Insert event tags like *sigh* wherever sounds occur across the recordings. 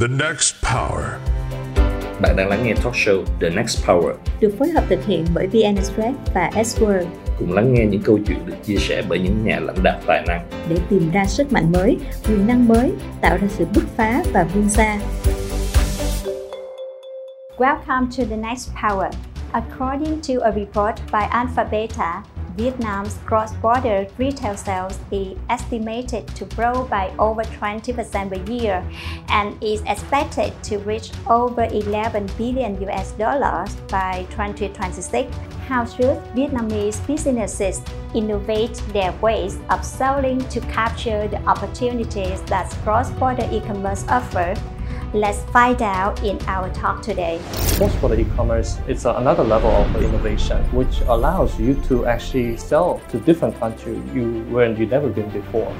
The Next Power. Bạn đang lắng nghe talk show The Next Power, được phối hợp thực hiện bởi VN Express và S-World cùng lắng nghe những câu chuyện được chia sẻ bởi những nhà lãnh đạo tài năng. để tìm ra sức mạnh mới, quyền năng mới, tạo ra sự bứt phá và vươn xa. Welcome to the next power. According to a report by Alpha Beta, Vietnam's cross-border retail sales is estimated to grow by over 20% per year and is expected to reach over 11 billion US dollars by 2026. How should Vietnamese businesses innovate their ways of selling to capture the opportunities that cross-border e-commerce offer? Let's find out in our talk today. cross-border e-commerce is another level of innovation which allows you to actually sell to different countries you where you never been before.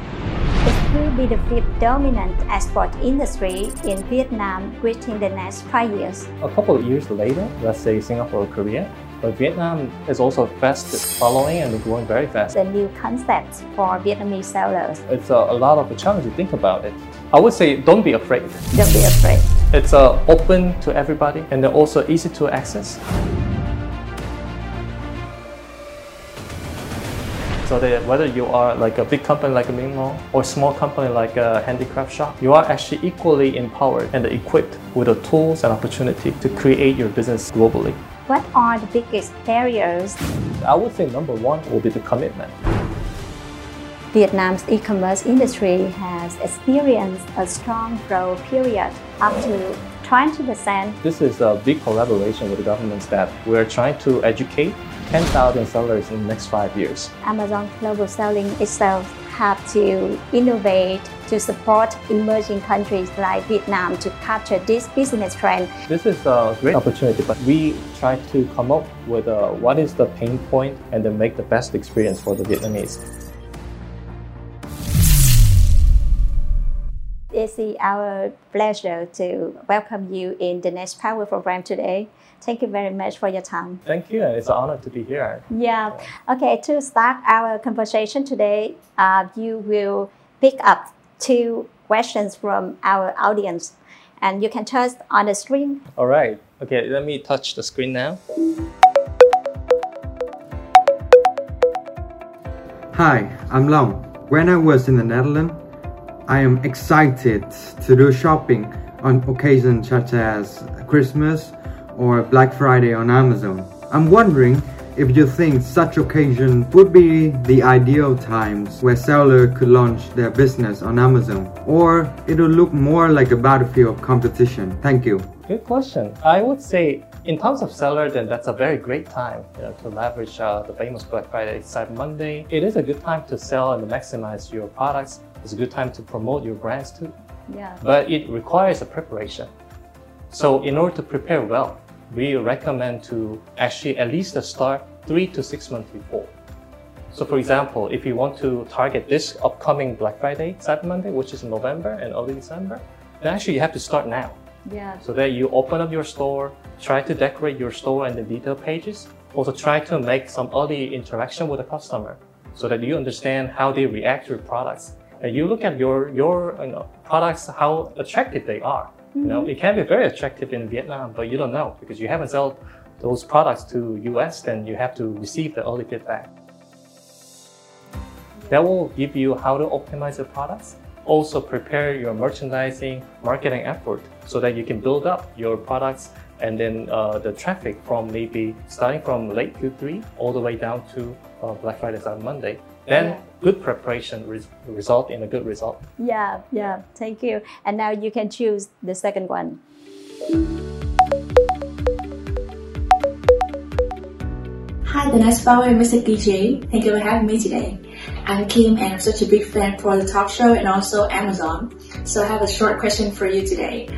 It will be the fifth dominant export industry in Vietnam within the next five years. A couple of years later, let's say Singapore or Korea, but Vietnam is also fast following and growing very fast. The new concepts for Vietnamese sellers. It's a, a lot of a challenge to think about it. I would say don't be afraid. Don't be afraid. It's uh, open to everybody and they're also easy to access. So that whether you are like a big company like a Minh Long or small company like a handicraft shop, you are actually equally empowered and equipped with the tools and opportunity to create your business globally. What are the biggest barriers? I would say number one will be the commitment. Vietnam's e-commerce industry has experienced a strong growth period up to 20%. This is a big collaboration with the governments that we're trying to educate 10,000 sellers in the next five years. Amazon Global Selling itself have to innovate to support emerging countries like Vietnam to capture this business trend. This is a great opportunity, but we try to come up with uh, what is the pain point and then make the best experience for the Vietnamese. It's our pleasure to welcome you in the Next Power program today. Thank you very much for your time. Thank you, and it's an honor to be here. Yeah. Okay. To start our conversation today, uh, you will pick up two questions from our audience, and you can touch on the screen. All right. Okay, let me touch the screen now. Hi, I'm Long. When I was in the Netherlands, I am excited to do shopping on occasions such as Christmas or Black Friday on Amazon. I'm wondering if you think such occasion would be the ideal times where seller could launch their business on Amazon or it'll look more like a battlefield of competition. Thank you. Good question. I would say, in terms of seller, then that's a very great time you know, to leverage uh, the famous Black Friday Cyber Monday. It is a good time to sell and maximize your products. It's a good time to promote your brands too. Yeah. but it requires a preparation. So in order to prepare well, we recommend to actually at least start three to six months before. So for example, if you want to target this upcoming Black Friday, Cyber Monday, which is in November and early December, then actually you have to start now. Yeah. So that you open up your store, try to decorate your store and the detail pages. Also try to make some early interaction with the customer so that you understand how they react to your products. And you look at your your you know, products, how attractive they are. You know, mm-hmm. it can be very attractive in Vietnam, but you don't know because you haven't sold those products to US, then you have to receive the early feedback. That will give you how to optimize the products. Also prepare your merchandising, marketing effort so that you can build up your products and then uh, the traffic from maybe starting from late Q3 all the way down to uh, Black Friday Cyber Monday. Then Yeah. good preparation res- result in a good result. Yeah. Yeah. Thank you. And now you can choose the second one. Hi, the next power and Mr. DJ. Thank you for having me today. I'm Kim and I'm such a big fan for the talk show and also Amazon. So I have a short question for you today.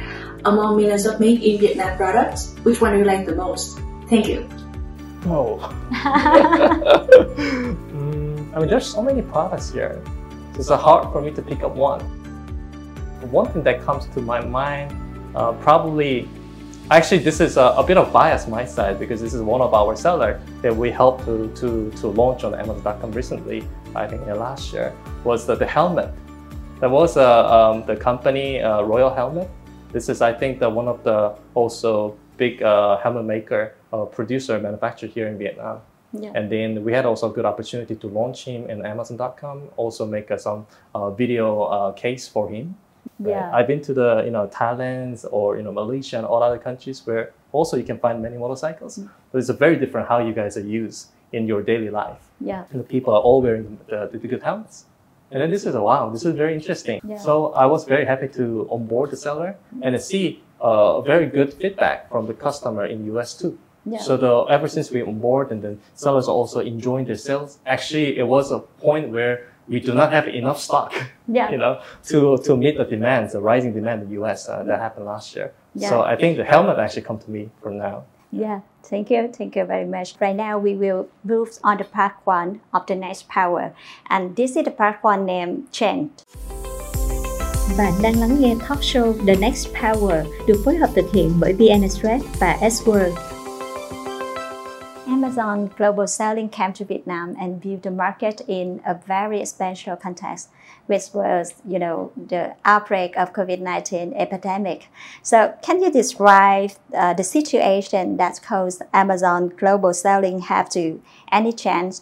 Among millions of made in Vietnam products, which one do you like the most? Thank you. Oh. *laughs* Mm, I mean, there's so many products here. It's uh, hard for me to pick up one. One thing that comes to my mind, uh, probably, actually, this is a, a bit of bias my side because this is one of our seller that we helped to, to, to launch on Amazon.com recently, I think last year, was the, the helmet. There was uh, um, the company uh, Royal Helmet This is, I think, the one of the also big uh, helmet maker, uh, producer, manufacturer here in Vietnam. Yeah. And then we had also a good opportunity to launch him in Amazon.com. Also make uh, some uh, video uh, case for him. Right? Yeah. I've been to the you know Thailand or you know Malaysia and all other countries where also you can find many motorcycles. Mm. But it's a very different how you guys are used in your daily life. Yeah. And the people are all wearing the, the good helmets. And then this is a wow, this is very interesting. Yeah. So I was very happy to onboard the seller and see uh, very good feedback from the customer in US too. Yeah. So the ever since we onboard and then sellers are also enjoying their sales. Actually, it was a point where we do not have enough stock, *laughs* Yeah. you know, to to meet the demands, the rising demand in the US uh, that happened last year. Yeah. So I think the helmet actually come to me from now. Yeah, thank you. Thank you very much. Right now, we will move on to part one of the next power. And this is the part one named Change. Bạn đang lắng nghe talk show The Next Power được phối hợp thực hiện bởi VnExpress và S-World. Amazon Global Selling came to Vietnam and viewed the market in a very special context, which was, you know, the outbreak of COVID-19 epidemic. So, can you describe uh, the situation that caused Amazon Global Selling have to any change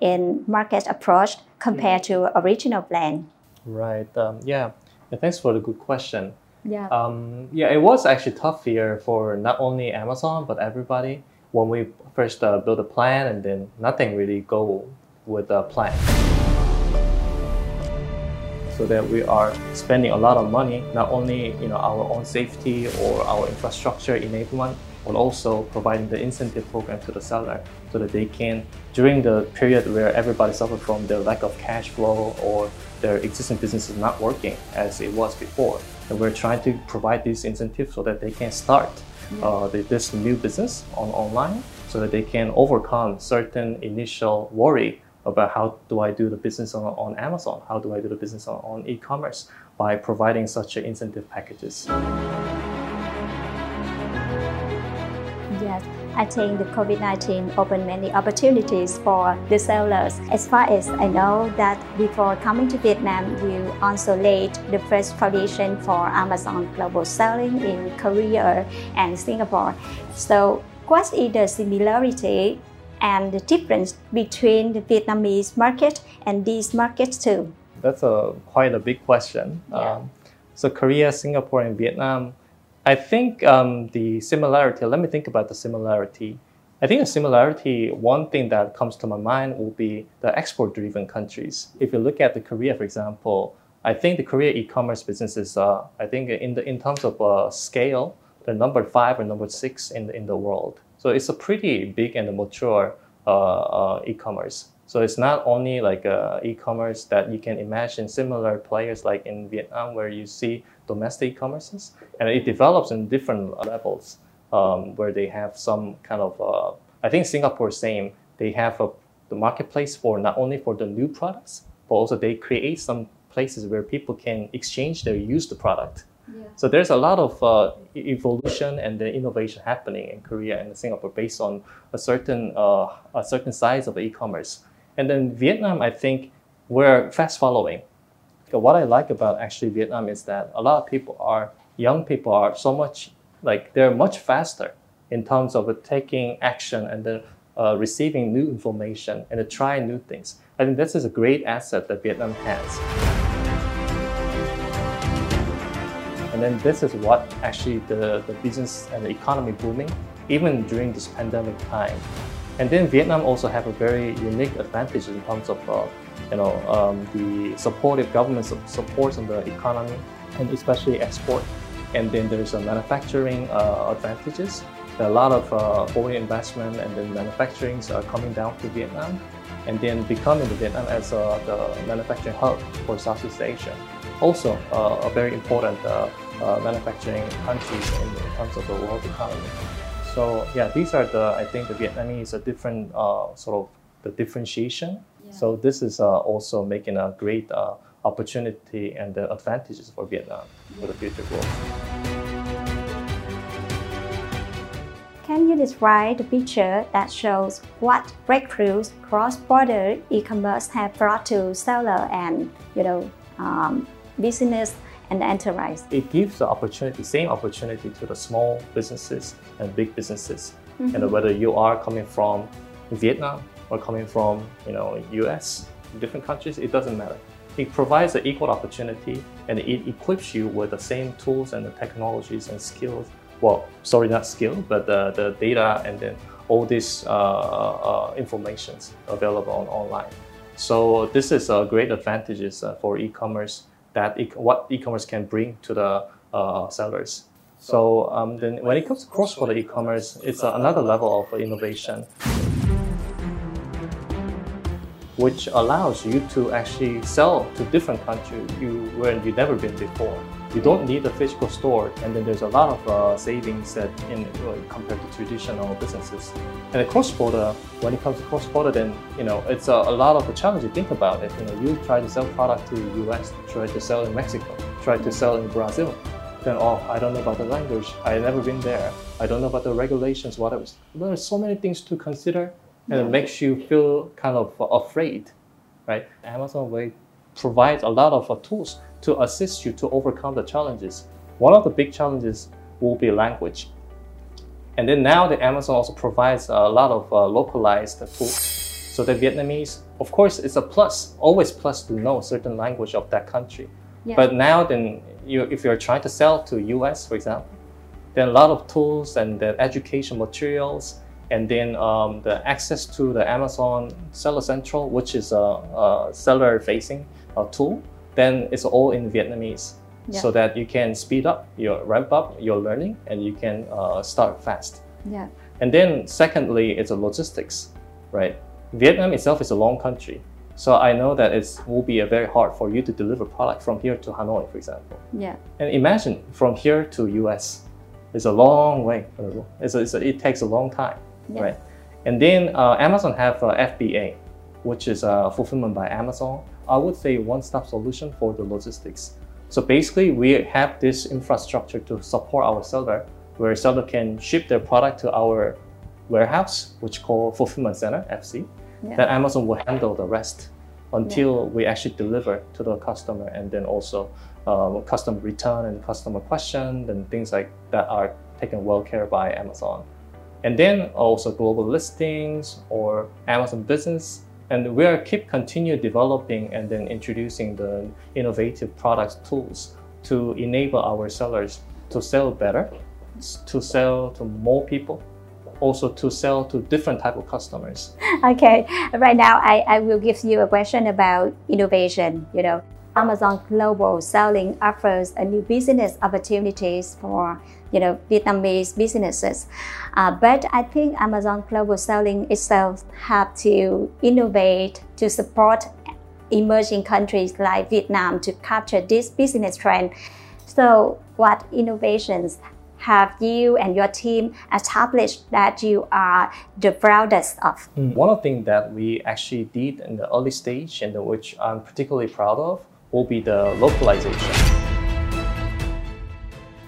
in market approach compared to original plan? Right. Um, yeah. Yeah, Thanks for the good question. Yeah. Um, yeah, it was actually tough year for not only Amazon but everybody when we first uh, built a plan and then nothing really go with the plan. So that we are spending a lot of money, not only you know our own safety or our infrastructure enablement, but also providing the incentive program to the seller so that they can during the period where everybody suffered from the lack of cash flow or their existing business is not working as it was before. And we're trying to provide these incentives so that they can start uh, this new business on online so that they can overcome certain initial worry about how do I do the business on, on Amazon? How do I do the business on, on e-commerce by providing such incentive packages? Yes, I think the COVID-19 opened many opportunities for the sellers. As far as I know that before coming to Vietnam, you also laid the first foundation for Amazon Global Selling in Korea and Singapore. So what is the similarity and the difference between the Vietnamese market and these markets too? That's a quite a big question. Yeah. Um, so Korea, Singapore, and Vietnam. I think um, the similarity. Let me think about the similarity. I think the similarity. One thing that comes to my mind will be the export-driven countries. If you look at the Korea, for example, I think the Korea e-commerce business is. Uh, I think in the in terms of uh, scale, they're number five or number six in the, in the world. So it's a pretty big and mature uh, uh, e-commerce. So it's not only like uh, e-commerce that you can imagine similar players like in Vietnam where you see domestic e-commerces, and it develops in different levels um, where they have some kind of. Uh, I think Singapore same. They have a, the marketplace for not only for the new products, but also they create some places where people can exchange their used product. So there's a lot of uh, evolution and the innovation happening in Korea and Singapore based on a certain uh, a certain size of e-commerce. And then Vietnam, I think we're fast following. What I like about actually Vietnam is that a lot of people are young people are so much like they're much faster in terms of taking action and then uh, receiving new information and trying new things. I think this is a great asset that Vietnam has. And then this is what actually the, the business and the economy booming, even during this pandemic time. And then Vietnam also have a very unique advantage in terms of, uh, you know, um, the supportive government su- supports on the economy and especially export. And then there's a manufacturing uh, advantages. There are a lot of uh, foreign investment and then manufacturing are coming down to Vietnam and then becoming Vietnam as uh, the manufacturing hub for Southeast Asia. Also, uh, a very important uh, uh, manufacturing countries in, in terms of the world economy. So yeah, these are the I think the Vietnamese a different uh, sort of the differentiation. So this is uh, also making a great uh, opportunity and the advantages for Vietnam for the future growth. Can you describe the picture that shows what breakthroughs cross-border e-commerce have brought to seller and you know um, business and enterprise. It gives the opportunity, same opportunity to the small businesses and big businesses. Mm-hmm. And whether you are coming from Vietnam or coming from you know US, different countries, it doesn't matter. It provides an equal opportunity and it equips you with the same tools and the technologies and skills. Well, sorry, not skill, but the, the data and then all these uh, uh, informations available on online. So this is a great advantages uh, for e-commerce that e- what e-commerce can bring to the uh, sellers. So um, then when it comes to cross-border e-commerce, it's another level of innovation which allows you to actually sell to different countries you, where you've never been before. You don't need a physical store, and then there's a lot of uh, savings that in uh, compared to traditional businesses. And the cross-border, when it comes to cross-border, then you know it's a, a lot of a challenge. You think about it. You know, you try to sell product to the U.S., try to sell in Mexico, try to sell in Brazil. Then oh, I don't know about the language. I've never been there. I don't know about the regulations. Whatever. There are so many things to consider, and it makes you feel kind of afraid, right? Amazon Way provides a lot of uh, tools to assist you to overcome the challenges. One of the big challenges will be language. And then now the Amazon also provides a lot of uh, localized tools. So the Vietnamese, of course, it's a plus, always plus to know certain language of that country. Yeah. But now then, you, if you're trying to sell to US, for example, then a lot of tools and the education materials, and then um, the access to the Amazon Seller Central, which is a, a seller-facing uh, tool, then it's all in Vietnamese, Yeah. so that you can speed up your ramp up your learning and you can uh, start fast. Yeah. And then secondly, it's a logistics, right? Vietnam itself is a long country. So I know that it will be a very hard for you to deliver product from here to Hanoi, for example. Yeah. And imagine from here to US, it's a long way. It's a, it's a, it takes a long time, Yeah. right? And then uh, Amazon have uh, FBA, which is uh, fulfillment by Amazon. I would say one-stop solution for the logistics. So basically, we have this infrastructure to support our seller, where seller can ship their product to our warehouse, which called fulfillment center (FC). Yeah. Then Amazon will handle the rest until we actually deliver to the customer, and then also um, customer return and customer question and things like that are taken well care by Amazon. And then also global listings or Amazon Business. And we are keep continue developing and then introducing the innovative products tools to enable our sellers to sell better, to sell to more people, also to sell to different type of customers. *laughs* Okay, right now I, I will give you a question about innovation. You know, Amazon Global Selling offers a new business opportunities for you know Vietnamese businesses, uh, but I think Amazon Global Selling itself have to innovate to support emerging countries like Vietnam to capture this business trend. So, what innovations have you and your team established that you are the proudest of? One of the things that we actually did in the early stage and which I'm particularly proud of will be the localization.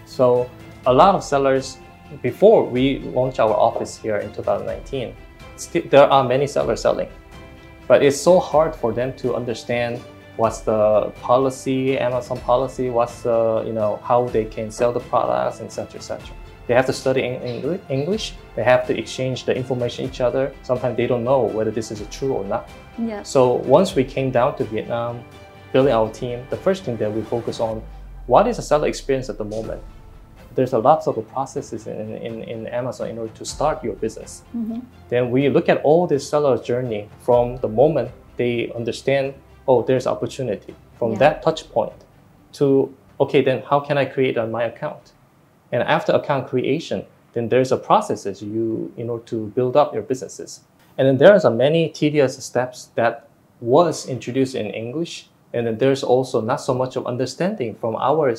So a lot of sellers, before we launched our office here in 2019, still, there are many sellers selling, but it's so hard for them to understand what's the policy, Amazon policy, what's the, you know, how they can sell the products, etc., etc. They have to study in English. They have to exchange the information each other. Sometimes they don't know whether this is true or not. Yeah. So once we came down to Vietnam, building our team, the first thing that we focus on, what is the seller experience at the moment? There's a lot of processes in, in, in Amazon in order to start your business. Mm-hmm. Then we look at all this seller journey from the moment they understand, oh, there's opportunity. From Yeah. that touch point to, okay, then how can I create on my account? And after account creation, then there's a processes you in order to build up your businesses. And then there's a many tedious steps that was introduced in English. And then there's also not so much of understanding from our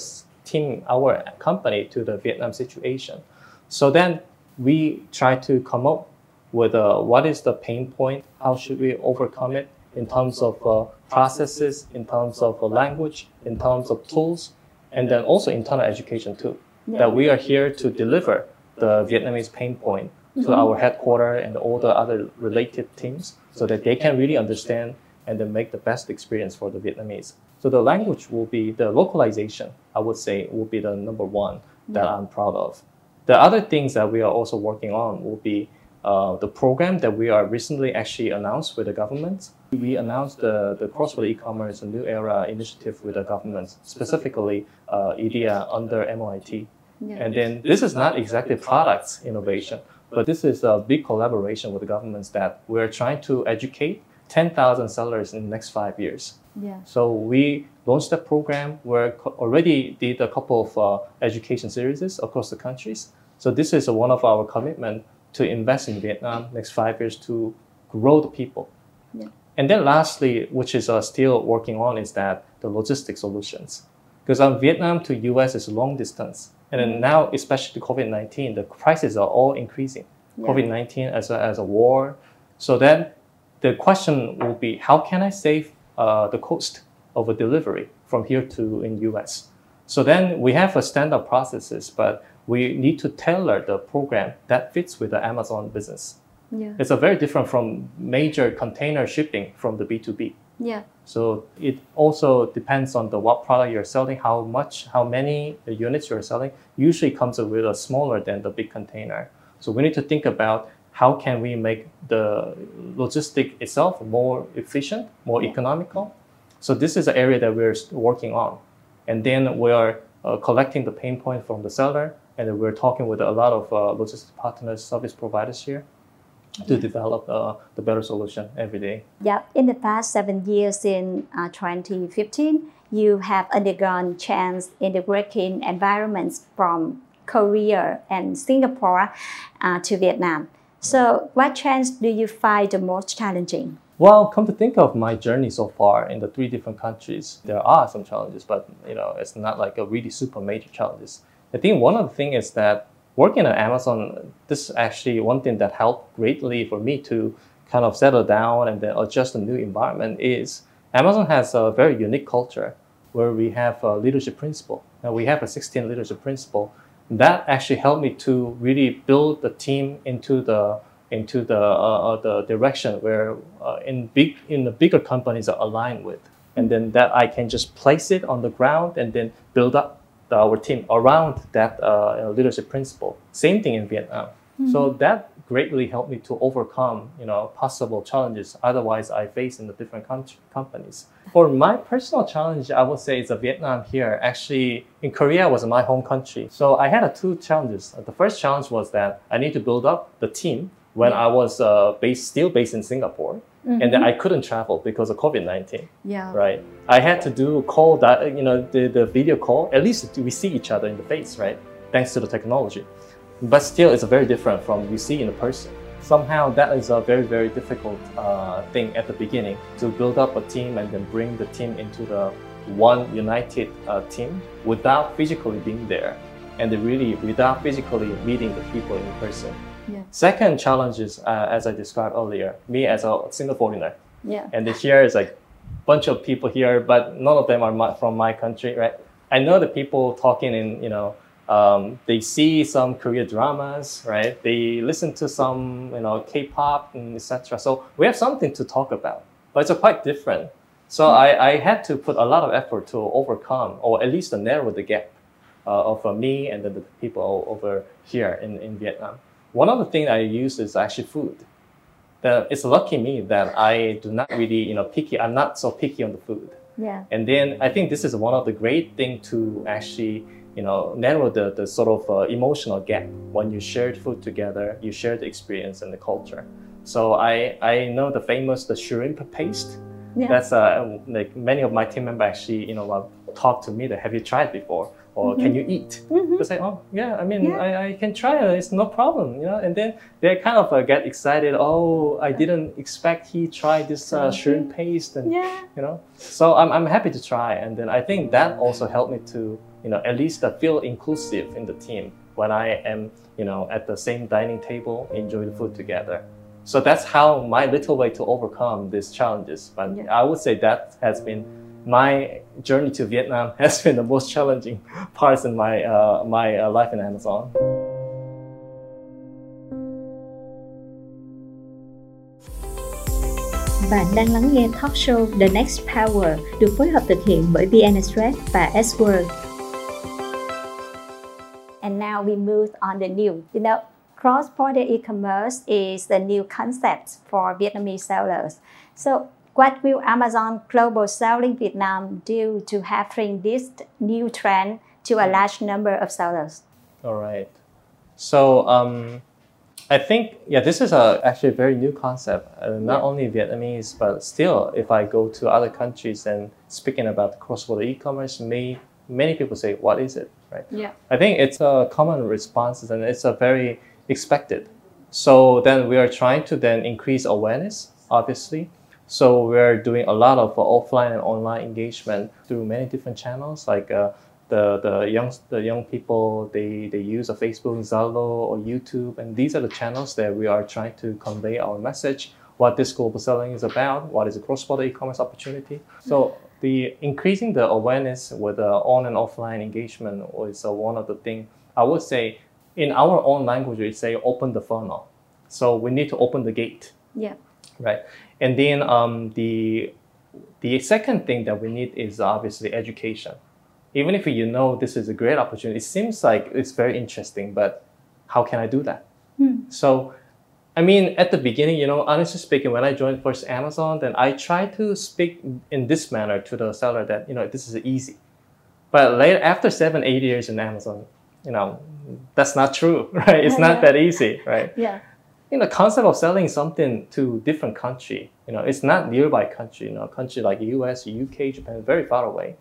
team, our company to the Vietnam situation. So then we try to come up with uh, what is the pain point, how should we overcome it in terms of uh, processes, in terms of uh, language, in terms of tools, and then also internal education too. That we are here to deliver the Vietnamese pain point to our headquarters and all the other related teams so that they can really understand and then make the best experience for the Vietnamese. So the language will be the localization, I would say, will be the number one that Yeah. I'm proud of. The other things that we are also working on will be uh, the program that we are recently actually announced with the government. We announced the, the cross-border e-commerce, new era initiative with the government, specifically uh, IDEA under MOIT. Yeah. And then this is not exactly products innovation, but this is a big collaboration with the governments that we're trying to educate 10,000 sellers in the next five years. Yeah. So we launched that program. We already did a couple of uh, education series across the countries. So this is one of our commitment to invest in Vietnam next five years to grow the people. Yeah. And then lastly, which is uh, still working on, is that the logistic solutions. Because um, Vietnam to US is long distance. And then now, especially the COVID-19, the prices are all increasing. Yeah. COVID-19 as a, as a war. So then the question will be, how can I save uh, the cost of a delivery from here to in US? So then we have a standard processes, but we need to tailor the program that fits with the Amazon business. Yeah. It's a very different from major container shipping from the B2B. Yeah. So it also depends on the what product you're selling, how much, how many units you're selling. Usually comes with a smaller than the big container. So we need to think about how can we make the logistic itself more efficient, more economical. So this is an area that we're working on, and then we are uh, collecting the pain point from the seller, and we're talking with a lot of uh, logistics partners, service providers here, to develop uh, the better solution every day. Yeah, in the past seven years in uh, 2015, you have undergone change in the working environments from Korea and Singapore uh, to Vietnam. So, what trends do you find the most challenging? Well, come to think of my journey so far in the three different countries, there are some challenges, but you know, it's not like a really super major challenges. I think one of the things is that working at Amazon, this is actually one thing that helped greatly for me to kind of settle down and then adjust to new environment is Amazon has a very unique culture where we have a leadership principle. And we have a 16 leadership principle. That actually helped me to really build the team into the into the uh, uh, the direction where uh, in big in the bigger companies are aligned with, and then that I can just place it on the ground and then build up our team around that uh, leadership principle. Same thing in Vietnam. So that greatly helped me to overcome you know possible challenges otherwise I face in the different com- companies. For my personal challenge, I would say it's a Vietnam here. Actually, in Korea was my home country, so I had uh, two challenges. The first challenge was that I need to build up the team when I was uh, based, still based in Singapore, and then I couldn't travel because of COVID nineteen. Yeah. Right, I had to do call that you know the, the video call. At least we see each other in the face, right? Thanks to the technology, but still it's very different from you see in a person. Somehow that is a very very difficult uh, thing at the beginning to build up a team and then bring the team into the one united uh, team without physically being there, and really without physically meeting the people in person. Yeah. Second challenge is, uh, as I described earlier, me as a single foreigner. Yeah. And then here is like bunch of people here, but none of them are my, from my country, right? I know the people talking in, you know, um, they see some Korean dramas, right? They listen to some, you know, K-pop and etc. So we have something to talk about, but it's quite different. So I, I had to put a lot of effort to overcome, or at least to narrow the gap uh, of uh, me and then the people over here in, in Vietnam. One of the things I use is actually food. The, it's lucky me that I do not really, you know, picky. I'm not so picky on the food. Yeah. And then I think this is one of the great thing to actually, you know, narrow the, the sort of uh, emotional gap when you share food together, you share the experience and the culture. So I, I know the famous the shrimp paste. Yeah. That's uh, like many of my team members actually, you know, talk to me that have you tried before or can you eat? Mhm. They say, oh yeah, I mean, Yeah. I, I can try it. It's no problem, you know. And then they kind of uh, get excited. Oh, I didn't expect he tried this uh, shrimp paste, and Yeah. you know. So I'm, I'm happy to try. And then I think that also helped me to, you know, at least I feel inclusive in the team when I am, you know, at the same dining table, enjoy the food together. So that's how my little way to overcome these challenges. But Yeah. I would say that has been my journey to Vietnam *laughs* has been the most challenging *laughs* parts in my uh, my uh, life in Amazon. Bạn đang lắng nghe talk show The Next Power được phối hợp thực hiện bởi VnExpress và S-World. And now we move on the new. You know, cross-border e-commerce is the new concept for Vietnamese sellers. So what will Amazon Global Selling Vietnam do to have bring this new trend to a large number of sellers? All right. So um, I think yeah, this is a actually a very new concept. Uh, not Yeah. only Vietnamese, but still, if I go to other countries and speaking about cross-border e-commerce, may many people say, "What is it?" Right. Yeah. I think it's a common response and it's a very expected. So then we are trying to then increase awareness, obviously. So we're doing a lot of uh, offline and online engagement through many different channels, like uh, the the young the young people they they use a Facebook, Zalo, or YouTube, and these are the channels that we are trying to convey our message, what this global selling is about, what is a cross-border e-commerce opportunity. So the increasing the awareness with the on and offline engagement is uh, one of the thing I would say in our own language we say open the funnel. So we need to open the gate Yeah. right? And then um, the the second thing that we need is obviously education. Even if you know this is a great opportunity, it seems like it's very interesting, but how can I do that? So, I mean, at the beginning, you know, honestly speaking, when I joined first Amazon, then I tried to speak in this manner to the seller that you know this is easy. But later, after seven, eight years in Amazon, you know, that's not true, *laughs* right? It's not that easy, right? Yeah. you know, concept of selling something to different country, you know, it's not nearby country, you know, country like US, UK, Japan, very far away.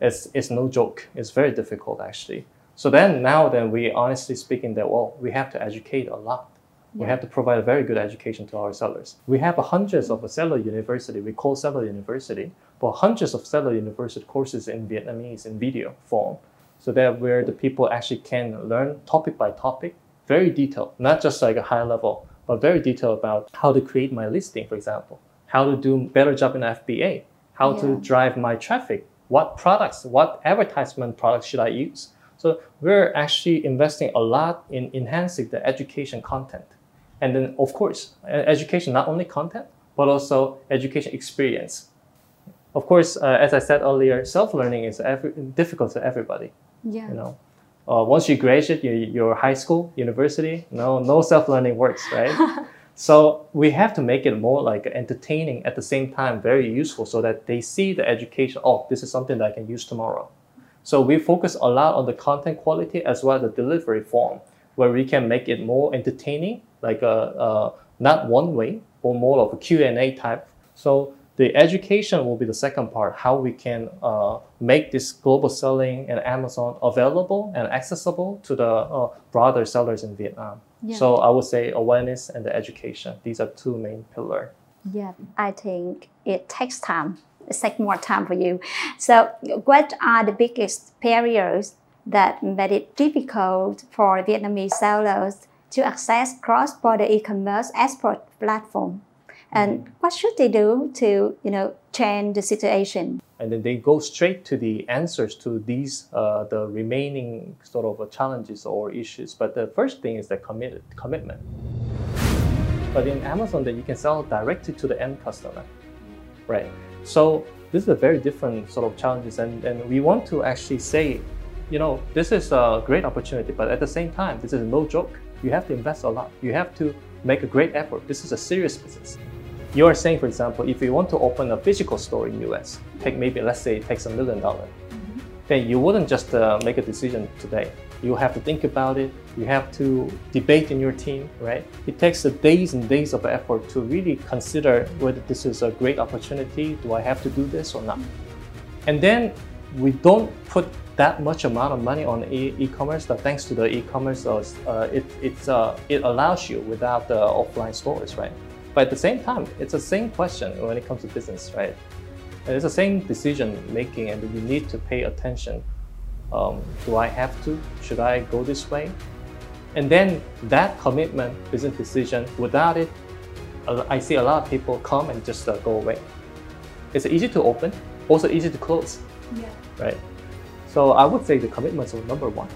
It's, it's no joke. It's very difficult actually. So then now then we honestly speaking that, well, we have to educate a lot. We have to provide a very good education to our sellers. We have hundreds of seller university. We call seller university, but hundreds of seller university courses in Vietnamese in video form. So that where the people actually can learn topic by topic, very detailed, not just like a high level, but very detailed about how to create my listing, for example, how to do better job in FBA, how to drive my traffic, what products, what advertisement products should I use. So we're actually investing a lot in enhancing the education content. And then, of course, education, not only content, but also education experience. Of course, uh, as I said earlier, self-learning is every, difficult to everybody Yeah. you know uh, once you graduate your, your high school university no no self-learning works right *laughs* so we have to make it more like entertaining at the same time very useful so that they see the education oh this is something that i can use tomorrow so we focus a lot on the content quality as well as the delivery form where we can make it more entertaining like a, uh not one way or more of a q&a type so the education will be the second part how we can uh, make this global selling and amazon available and accessible to the uh, broader sellers in vietnam Yeah. so i would say awareness and the education these are two main pillars Yeah, I think it takes time. It takes more time for you. So, what are the biggest barriers that made it difficult for Vietnamese sellers to access cross-border e-commerce export platform? And what should they do to, you know, change the situation? and then they go straight to the answers to these uh, the remaining sort of challenges or issues but the first thing is the committed commitment but in amazon then you can sell directly to the end customer right so this is a very different sort of challenges and, and we want to actually say you know this is a great opportunity but at the same time this is no joke you have to invest a lot you have to make a great effort this is a serious business you are saying, for example, if you want to open a physical store in US, take maybe let's say it takes a million dollars, then you wouldn't just uh, make a decision today. You have to think about it. You have to debate in your team, right? It takes days and days of effort to really consider whether this is a great opportunity. Do I have to do this or not? And then we don't put that much amount of money on e- e-commerce. But thanks to the e-commerce, uh, it it's, uh, it allows you without the offline stores, right? But at the same time, it's the same question when it comes to business, right? And it's the same decision making, and you need to pay attention. Um, do I have to? Should I go this way? And then that commitment, business decision, without it, uh, I see a lot of people come and just uh, go away. It's easy to open, also easy to close, right? So I would say the commitments are number one.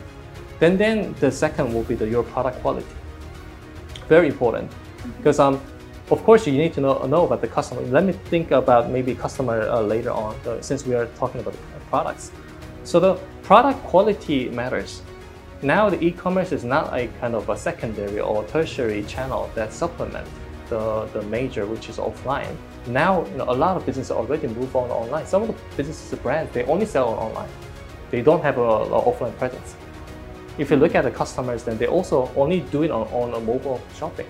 Then, then the second will be the your product quality. Very important because um, Of course, you need to know, know about the customer. Let me think about maybe customer uh, later on, uh, since we are talking about the products. So the product quality matters. Now the e-commerce is not a kind of a secondary or tertiary channel that supplement the, the major, which is offline. Now, you know, a lot of businesses already move on online. Some of the businesses, brands, they only sell online. They don't have an offline presence. If you look at the customers, then they also only do it on, on a mobile shopping.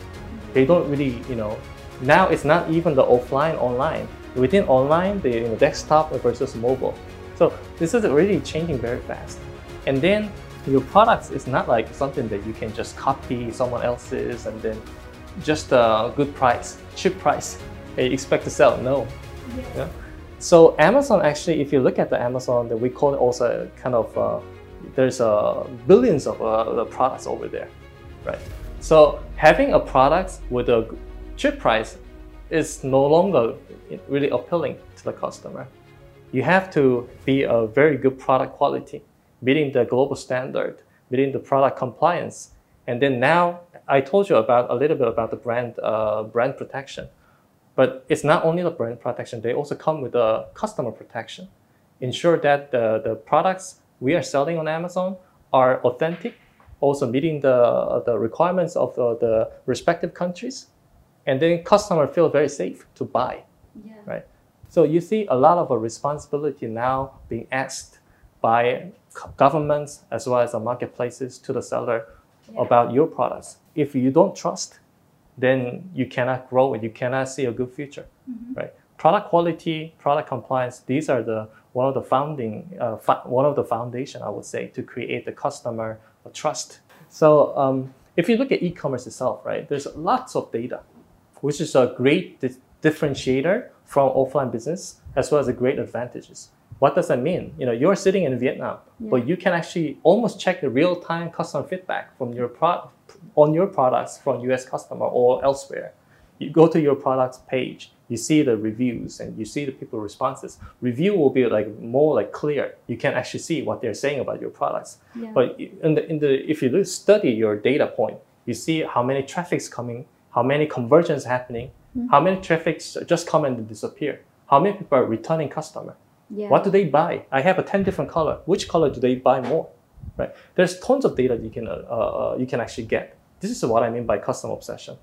They don't really, you know, now it's not even the offline online. Within online, the you know, desktop versus mobile. So this is really changing very fast. And then your products is not like something that you can just copy someone else's and then just a good price, cheap price, and you expect to sell. No. Yeah. yeah. So Amazon actually, if you look at the Amazon, that we call it also kind of uh, there's uh, billions of uh, products over there, right? So having a product with a cheap price is no longer really appealing to the customer. You have to be a very good product quality, meeting the global standard, meeting the product compliance, and then now I told you about a little bit about the brand uh, brand protection, but it's not only the brand protection. They also come with the customer protection. Ensure that the, the products we are selling on Amazon are authentic, also meeting the the requirements of the, the respective countries, and then customer feel very safe to buy. Yeah. Right. So you see a lot of a responsibility now being asked by governments as well as the marketplaces to the seller yeah. about your products. If you don't trust, then you cannot grow and you cannot see a good future, mm-hmm. right? Product quality, product compliance, these are the one of the founding, uh, one of the foundation, I would say, to create the customer trust. So um, if you look at e-commerce itself, right, there's lots of data, which is a great di- differentiator from offline business as well as a great advantages. What does that mean? You know, you're sitting in Vietnam, yeah. but you can actually almost check the real-time customer feedback from your pro- on your products from US customer or elsewhere. You go to your products page, you see the reviews and you see the people responses. Review will be like more like clear. You can actually see what they're saying about your products. Yeah. But in the, in the if you study your data point, you see how many traffic's coming, how many conversions happening, mm-hmm. how many traffics just come and disappear, how many people are returning customer. Yeah. What do they buy? I have a 10 different color. Which color do they buy more? Right? There's tons of data you can, uh, uh, you can actually get. This is what I mean by customer obsession.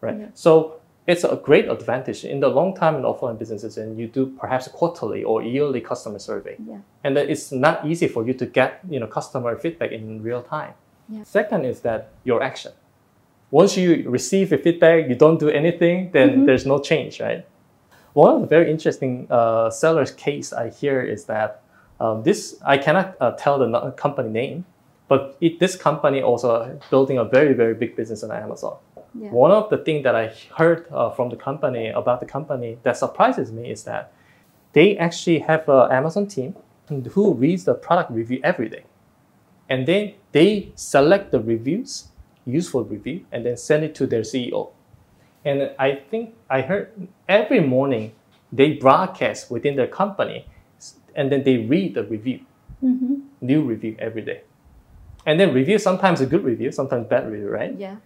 Right? Yeah. So it's a great advantage in the long time in offline businesses and you do perhaps quarterly or yearly customer survey. Yeah. And then it's not easy for you to get you know, customer feedback in real time. Yeah. Second is that your action. Once you receive a feedback, you don't do anything, then mm-hmm. there's no change, right? One of the very interesting uh, sellers case I hear is that um, this I cannot uh, tell the company name, but it, this company also building a very very big business on Amazon. Yeah. One of the things that I heard uh, from the company about the company that surprises me is that they actually have an Amazon team who reads the product review every day, and then they select the reviews, useful review, and then send it to their CEO. And I think I heard every morning they broadcast within their company and then they read the review, mm-hmm. new review every day. And then review sometimes a good review, sometimes bad review, right? Yeah.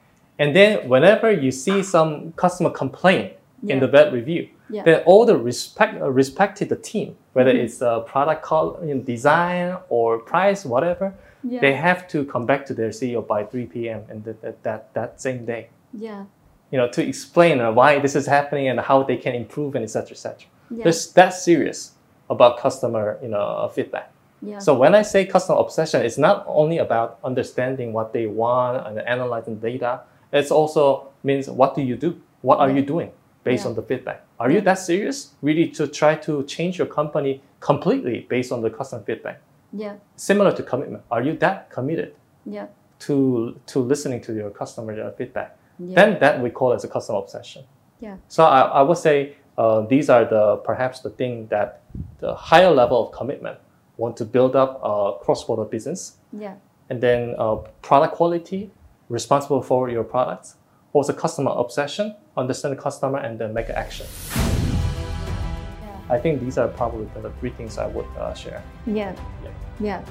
And then whenever you see some customer complaint yeah. in the bad review, yeah. then all the respect uh, respected the team, whether mm-hmm. it's a product call, you know, design or price, whatever, yeah. they have to come back to their CEO by 3 p.m. and that, that, that same day. Yeah you know, to explain uh, why this is happening and how they can improve and etc. etc. Yeah. They're that serious about customer, you know, uh, feedback. Yeah. So when I say customer obsession, it's not only about understanding what they want and analyzing data. It's also means what do you do? What are yeah. you doing based yeah. on the feedback? Are you that serious really to try to change your company completely based on the customer feedback? Yeah. Similar to commitment. Are you that committed? Yeah. To to listening to your customer uh, feedback? yeah. then that we call as a customer obsession. Yeah. So I, I would say uh, these are the perhaps the thing that the higher level of commitment want to build up a cross-border business. Yeah. And then uh, product quality, responsible for your products. Also customer obsession, understand the customer and then make an action. Yeah. I think these are probably the three things I would uh, share. Yeah. yeah. Yeah.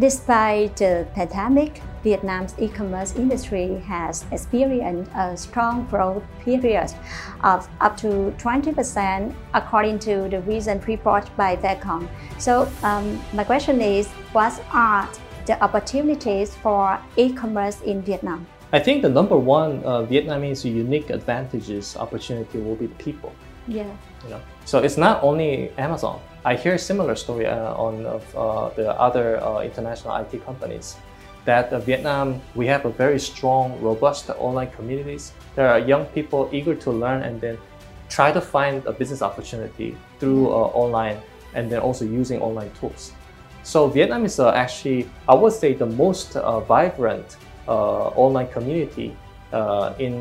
Despite the pandemic, Vietnam's e-commerce industry has experienced a strong growth period of up to 20% according to the recent report by VECOM. So um, my question is, what are the opportunities for e-commerce in Vietnam? I think the number one uh, Vietnamese unique advantages opportunity will be the people. Yeah. You know, so it's not only Amazon. I hear a similar story uh, on uh, the other uh, international IT companies that Vietnam we have a very strong, robust online communities. There are young people eager to learn and then try to find a business opportunity through online and then also using online tools. So Vietnam is actually, I would say, the most vibrant online community in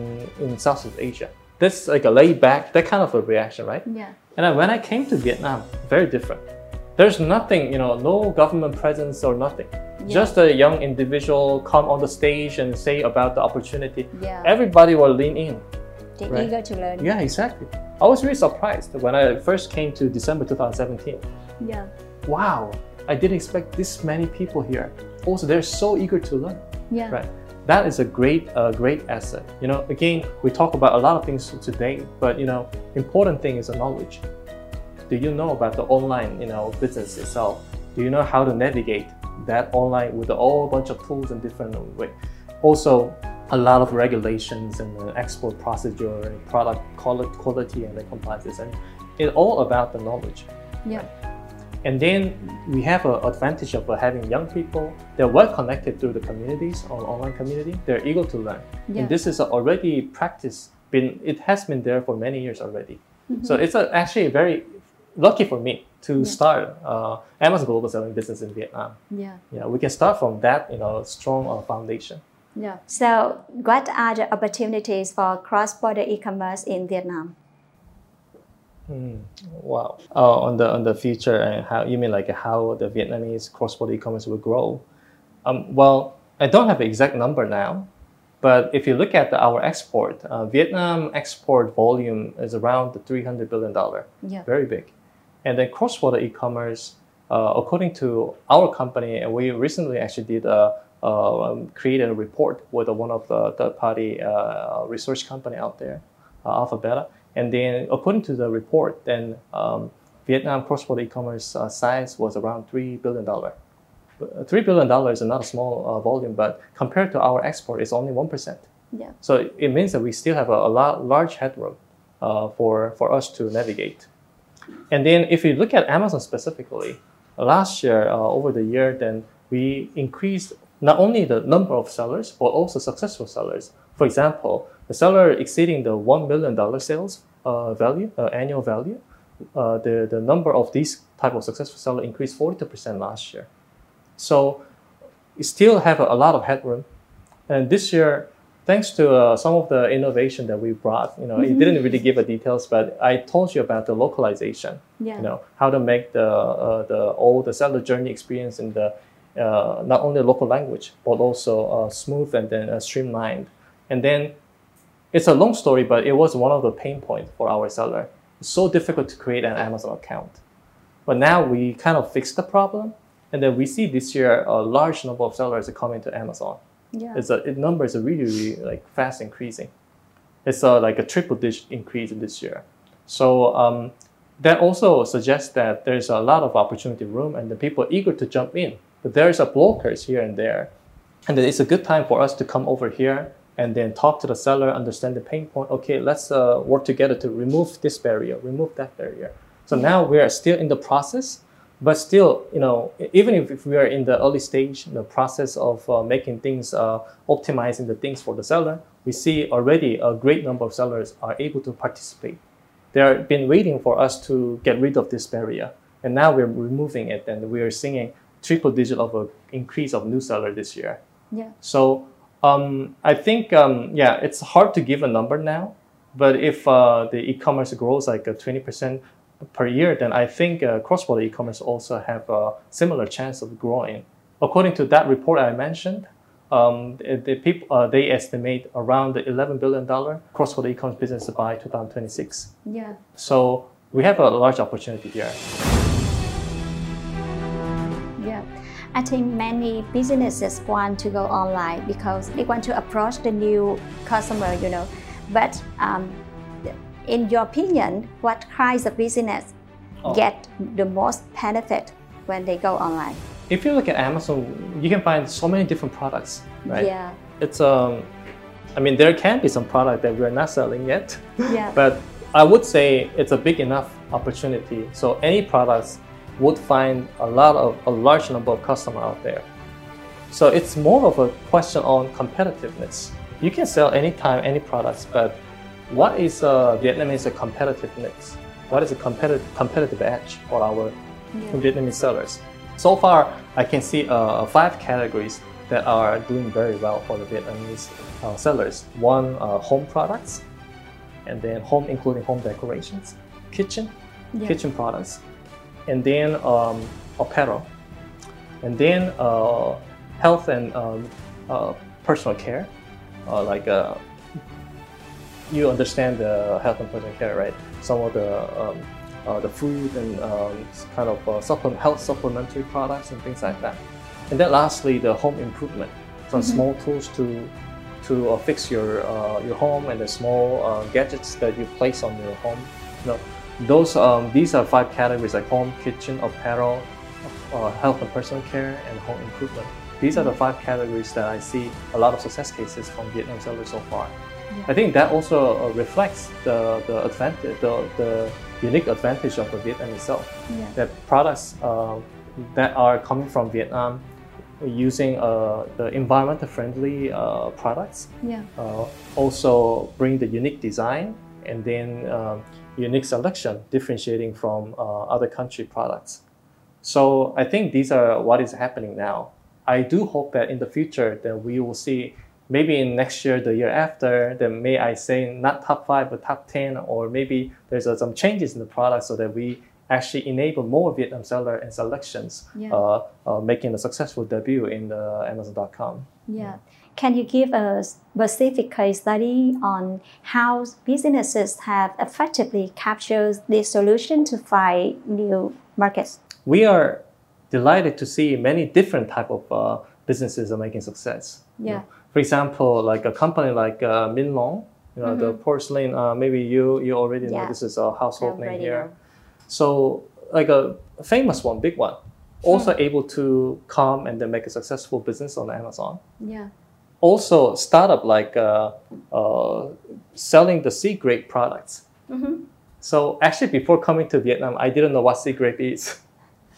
in Southeast Asia this like a laid back, that kind of a reaction, right? Yeah. And when I came to Vietnam, very different. There's nothing, you know, no government presence or nothing. Yeah. Just a young individual come on the stage and say about the opportunity. Yeah. Everybody will lean in. They're right? eager to learn. Yeah, exactly. I was really surprised when I first came to December 2017. Yeah. Wow, I didn't expect this many people here. Also, they're so eager to learn. Yeah. Right that is a great uh, great asset. You know again we talk about a lot of things today but you know important thing is the knowledge. Do you know about the online you know business itself? Do you know how to navigate that online with a whole bunch of tools and different way? Also a lot of regulations and the export procedure and product quality and the compliances and it's all about the knowledge. Yeah? And then we have an advantage of having young people. They're well connected through the communities, or online community. They're eager to learn. Yeah. And this is already practice. Been it has been there for many years already. Mm-hmm. So it's a, actually very lucky for me to yeah. start uh, Amazon Global Selling business in Vietnam. Yeah. Yeah, we can start from that, you know, strong uh, foundation. Yeah. So, what are the opportunities for cross-border e-commerce in Vietnam? Mm, wow. Uh, on the on the future and how you mean like how the Vietnamese cross-border e-commerce will grow? Um, well, I don't have an exact number now, but if you look at the, our export, uh, Vietnam export volume is around the three hundred billion dollar. Yeah. Very big. And then cross-border e-commerce, uh, according to our company, and we recently actually did a uh, um, created a report with one of the third-party uh, research company out there, uh, AlphaBeta and then, according to the report, then um, Vietnam cross-border e-commerce uh, size was around three billion dollar. Uh, three billion dollars is not a small uh, volume, but compared to our export, it's only one percent. Yeah. So it means that we still have a, a lot, large headroom uh, for for us to navigate. And then, if you look at Amazon specifically, last year uh, over the year, then we increased not only the number of sellers but also successful sellers. For example, the seller exceeding the one million dollar sales uh, value, uh, annual value, uh, the, the number of these type of successful seller increased 42% last year. So we still have a, a, lot of headroom. And this year, thanks to uh, some of the innovation that we brought, you know, mm-hmm. it didn't really give a details, but I told you about the localization. Yeah. You know, how to make the uh, the all the seller journey experience in the uh, not only local language but also smooth and then streamlined. And then it's a long story, but it was one of the pain points for our seller. It's so difficult to create an Amazon account. But now we kind of fixed the problem, and then we see this year a large number of sellers are coming to Amazon. Yeah. It's a, it numbers are really, really like fast increasing. It's a, like a triple digit increase this year. So um, that also suggests that there's a lot of opportunity room and the people are eager to jump in. But there's a blockers here and there. And then it's a good time for us to come over here and then talk to the seller, understand the pain point. Okay, let's uh, work together to remove this barrier, remove that barrier. So now we are still in the process, but still, you know, even if, if we are in the early stage, the process of uh, making things, uh, optimizing the things for the seller, we see already a great number of sellers are able to participate. They have been waiting for us to get rid of this barrier, and now we're removing it, and we are seeing triple digit of an increase of new seller this year. Yeah. So um, I think, um, yeah, it's hard to give a number now, but if uh, the e-commerce grows like a 20% per year, then I think uh, cross-border e-commerce also have a similar chance of growing. According to that report I mentioned, um, the, the people uh, they estimate around the 11 billion dollar cross-border e-commerce business by 2026. Yeah. So we have a large opportunity here. I think many businesses want to go online because they want to approach the new customer, you know. But um, in your opinion, what kinds of business Oh. get the most benefit when they go online? If you look at Amazon, you can find so many different products, right? Yeah, It's um, I mean, there can be some product that we're not selling yet, yeah, *laughs* but I would say it's a big enough opportunity. So any products would find a lot of a large number of customers out there. So it's more of a question on competitiveness. You can sell anytime any products, but what is uh, Vietnamese competitiveness? What is a competitive competitive edge for our Vietnamese sellers? So far, I can see uh, five categories that are doing very well for the Vietnamese uh, sellers. One, uh, home products, and then home including home decorations, kitchen, Yeah. kitchen products, and then um, apparel, and then uh, health and um, uh, personal care, uh, like uh, you understand the health and personal care, right? Some of the um, uh, the food and um, kind of uh, supplement, health supplementary products and things like that. And then lastly, the home improvement, some small tools to to uh, fix your uh, your home and the small uh, gadgets that you place on your home. You know, those um, these are five categories like home, kitchen, apparel, uh, health and personal care, and home improvement. These are the five categories that I see a lot of success cases from Vietnam sellers so far. I think that also uh, reflects the, the advantage, the, the unique advantage of the Vietnam itself. Yeah. That products uh, that are coming from Vietnam using uh, the environmental friendly uh, products yeah, uh, also bring the unique design and then um, unique selection differentiating from uh, other country products. So I think these are what is happening now. I do hope that in the future that we will see maybe in next year, the year after, then may I say not top five but top ten, or maybe there's uh, some changes in the product so that we actually enable more Vietnam seller and selections, Yeah. uh, uh, making a successful debut in the Amazon.com. yeah. Can you give a specific case study on how businesses have effectively captured this solution to find new markets? we are delighted to see many different type of uh, businesses are making success. Yeah. For example, like a company like uh, Minh Long, you know, the porcelain. Uh, maybe you you already know Mm-hmm. Yeah. this is a household I name here. know. So like a famous one, big one, also Hmm. able to come and then make a successful business on Amazon. Yeah, Also, startup like uh, uh, selling the sea grape products. Mm-hmm. So actually, before coming to Vietnam, I didn't know what sea grape is.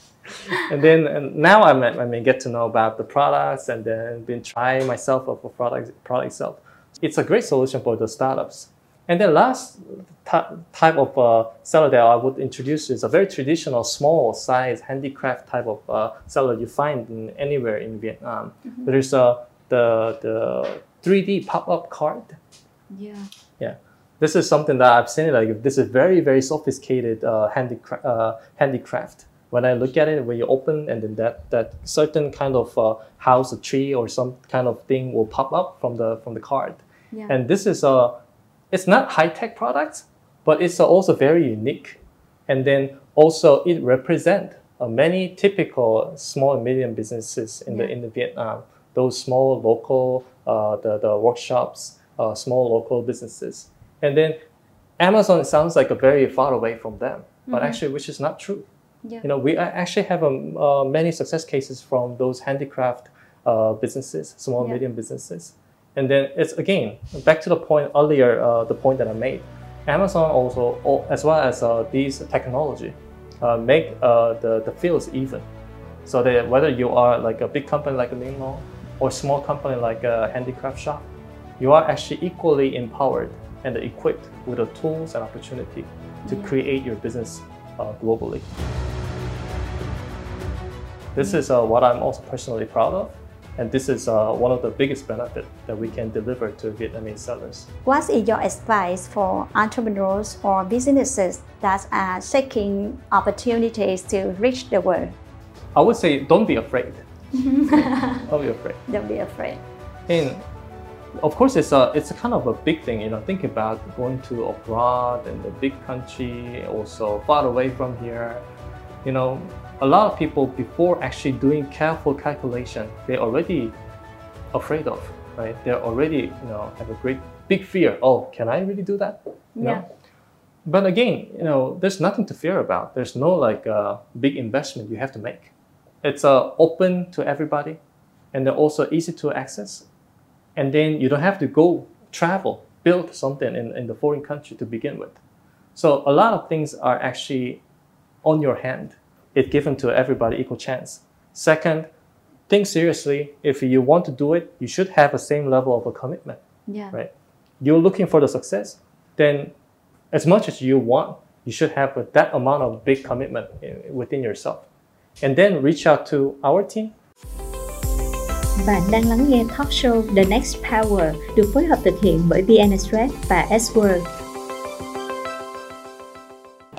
*laughs* and then and now I mean, I mean get to know about the products and then been trying myself of the product product itself. It's a great solution for the startups. And then last ty- type of uh, seller that I would introduce is a very traditional small size handicraft type of uh, seller you find in anywhere in Vietnam. There's uh, the the 3D pop up card. yeah, Yeah, this is something that I've seen. Like this is very very sophisticated uh, handicra- uh, handicraft. When I look at it, when you open and then that that certain kind of uh, house, a tree or some kind of thing will pop up from the from the card. yeah, And this is a, it's not high tech products, but it's also very unique. And then also it represent uh, many typical small and medium businesses in the in the Vietnam. Those small local uh, the the workshops, uh, small local businesses. And then Amazon sounds like a very far away from them, but actually, which is not true. yeah, You know, we actually have um, uh, many success cases from those handicraft uh, businesses, small Yeah. medium businesses. And then it's again back to the point earlier, uh, the point that I made. Amazon also, as well as uh, these technology, uh, make uh, the the fields even, so that whether you are like a big company like Minh Long or small company like a handicraft shop, you are actually equally empowered and equipped with the tools and opportunity to create your business uh, globally. This is uh, what I'm also personally proud of, and this is uh, one of the biggest benefit that we can deliver to Vietnamese sellers. What is your advice for entrepreneurs or businesses that are seeking opportunities to reach the world? I would say don't be afraid. Don't be afraid. *laughs* Don't be afraid. And of course, it's a it's a kind of a big thing. You know, think about going to abroad and a big country, also far away from here. You know, a lot of people before actually doing careful calculation, they're already afraid of, right? They're already, you know, have a great big fear. Oh, can I really do that? You Yeah. know? But again, you know, there's nothing to fear about. There's no like uh, big investment you have to make. It's uh, open to everybody, and they're also easy to access. And then you don't have to go travel, build something in, in the foreign country to begin with. So a lot of things are actually on your hand. It's given to everybody equal chance. Second, think seriously. If you want to do it, you should have the same level of a commitment Yeah. right? You're looking for the success, then as much as you want, you should have that amount of big commitment within yourself. And then reach out to our team. Bạn đang lắng nghe talk show The Next Power được phối hợp thực hiện bởi VnExpress và S-World.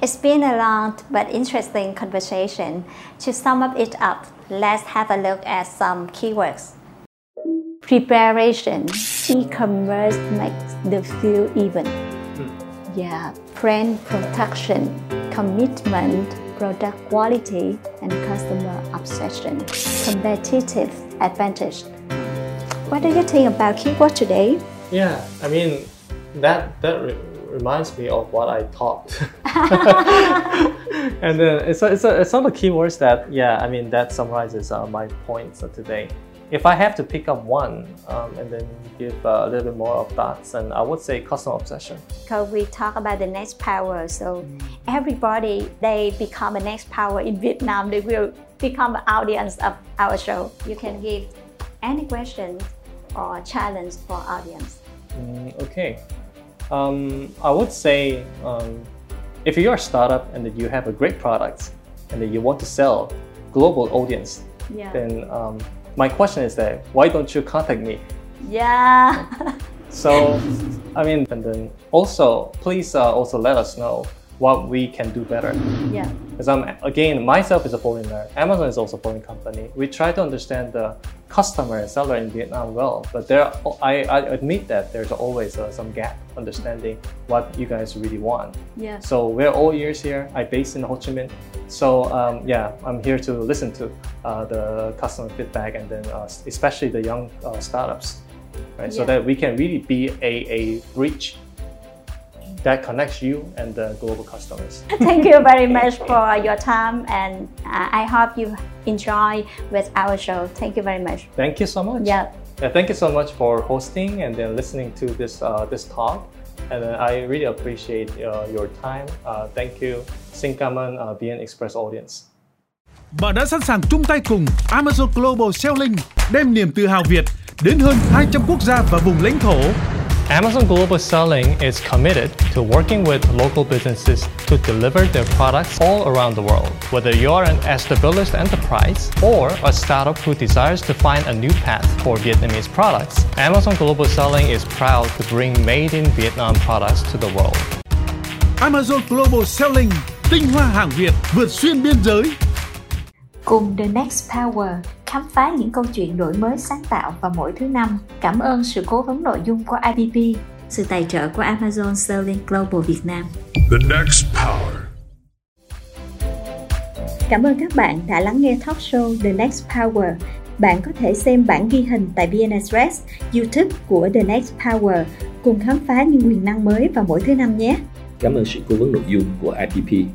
It's been a long but interesting conversation. To sum up it up, let's have a look at some keywords. Preparation. E-commerce makes the field even. Hmm. Yeah. Brand protection, commitment, product quality, and customer obsession. Competitive advantage. What do you think about keyword today? Yeah, I mean, that that re- reminds me of what I taught. *laughs* and then it's a, it's a, it's of the keywords that yeah, I mean that summarizes uh, my points of today. If I have to pick up one um, and then give uh, a little bit more of thoughts, and I would say customer obsession. because we talk about the next power. So everybody they become a next power in Vietnam. They will become an audience of our show. You can give any question or challenge for audience. Mm, okay. Um, I would say um, if you're a startup and that you have a great product and that you want to sell global audience, Yeah. then um, my question is that why don't you contact me? Yeah. So, I mean, and then also please uh, also let us know what we can do better. yeah. Because I'm again myself is a foreigner. Amazon is also a foreign company. We try to understand the customer and seller in Vietnam well, but there I, I admit that there's always uh, some gap understanding what you guys really want. Yeah. So we're all ears here. I based in Ho Chi Minh. So um, yeah, I'm here to listen to uh, the customer feedback and then uh, especially the young uh, startups, right? So that we can really be a, a bridge that connects you and the global customers. *laughs* Thank you very much for your time, and uh, I hope you enjoy with our show. Thank you very much. Thank you so much. Yeah. Yeah, thank you so much for hosting and then listening to this uh, this talk. And uh, I really appreciate uh, your time. Uh, thank you, Xin cảm uh, VnExpress audience. Bạn đã sẵn sàng chung tay cùng Amazon Global Selling đem niềm tự hào Việt đến hơn 200 quốc gia và vùng lãnh thổ. Amazon Global Selling is committed to working with local businesses to deliver their products all around the world. Whether you're an established enterprise or a startup who desires to find a new path for Vietnamese products, Amazon Global Selling is proud to bring made in Vietnam products to the world. Amazon Global Selling, tinh hoa hàng Việt vượt xuyên biên giới. Cùng The Next Power khám phá những câu chuyện đổi mới sáng tạo vào mỗi thứ năm. Cảm ơn sự cố vấn nội dung của IPP, sự tài trợ của Amazon Selling Global Việt Nam. The next power. Cảm ơn các bạn đã lắng nghe talk show The Next Power. Bạn có thể xem bản ghi hình tại VN Express, YouTube của The Next Power cùng khám phá những quyền năng mới vào mỗi thứ năm nhé. Cảm ơn sự cố vấn nội dung của IPP.